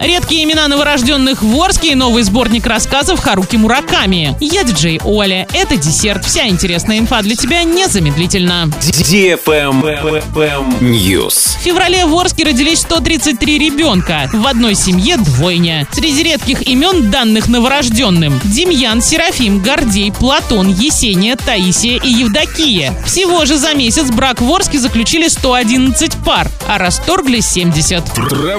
Редкие имена новорожденных в Орске и новый сборник рассказов Харуки Мураками. Я диджей Оля. Это десерт. Вся интересная инфа для тебя незамедлительно. News. В феврале в Орске родились 133 ребенка. В одной семье двойня. Среди редких имен данных новорожденным. Демьян, Серафим, Гордей, Платон, Есения, Таисия и Евдокия. Всего же за месяц брак в Орске заключили 111 пар, а расторгли 70.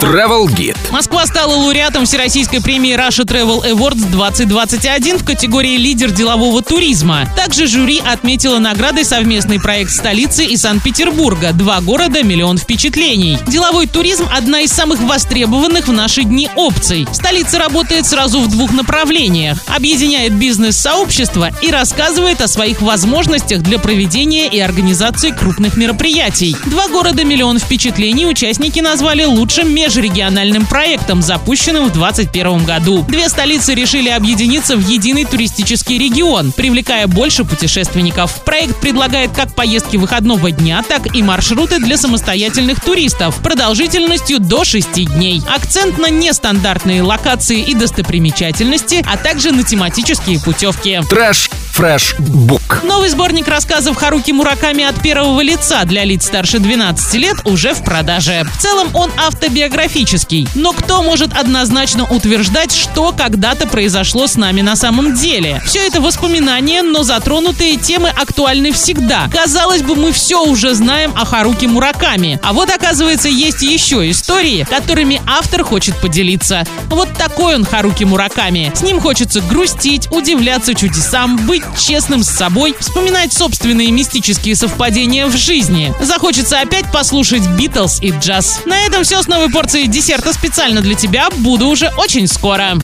Travel Guide. Москва стала лауреатом Всероссийской премии Russia Travel Awards 2021 в категории «Лидер делового туризма». Также жюри отметило наградой совместный проект столицы и Санкт-Петербурга «Два города. Миллион впечатлений». Деловой туризм – одна из самых востребованных в наши дни опций. Столица работает сразу в двух направлениях. Объединяет бизнес-сообщество и рассказывает о своих возможностях для проведения и организации крупных мероприятий. «Два города. Миллион впечатлений» участники назвали лучшим межрегиональным проектом, запущенным в 2021 году. Две столицы решили объединиться в единый туристический регион, привлекая больше путешественников. Проект предлагает как поездки выходного дня, так и маршруты для самостоятельных туристов продолжительностью до 6 дней. Акцент на нестандартные локации и достопримечательности, а также на тематические путевки. Trash Fresh Book. Новый сборник рассказов Харуки Мураками от первого лица для лиц старше 12 лет уже в продаже. В целом он автобиографический. Но кто может однозначно утверждать, что когда-то произошло с нами на самом деле? Все это воспоминания, но затронутые темы актуальны всегда. Казалось бы, мы все уже знаем о Харуки Мураками. А вот оказывается, есть еще истории, которыми автор хочет поделиться. Вот такой он Харуки Мураками. С ним хочется грустить, удивляться чудесам, быть честным с собой, вспоминать собственные мистические совпадения в жизни. Захочется опять послушать Битлз и джаз. На этом все с новой порцией десерта специально для тебя. Буду уже очень скоро.